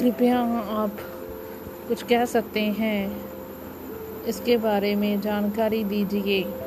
कृपया आप कुछ कह सकते हैं। इसके बारे में जानकारी दीजिए।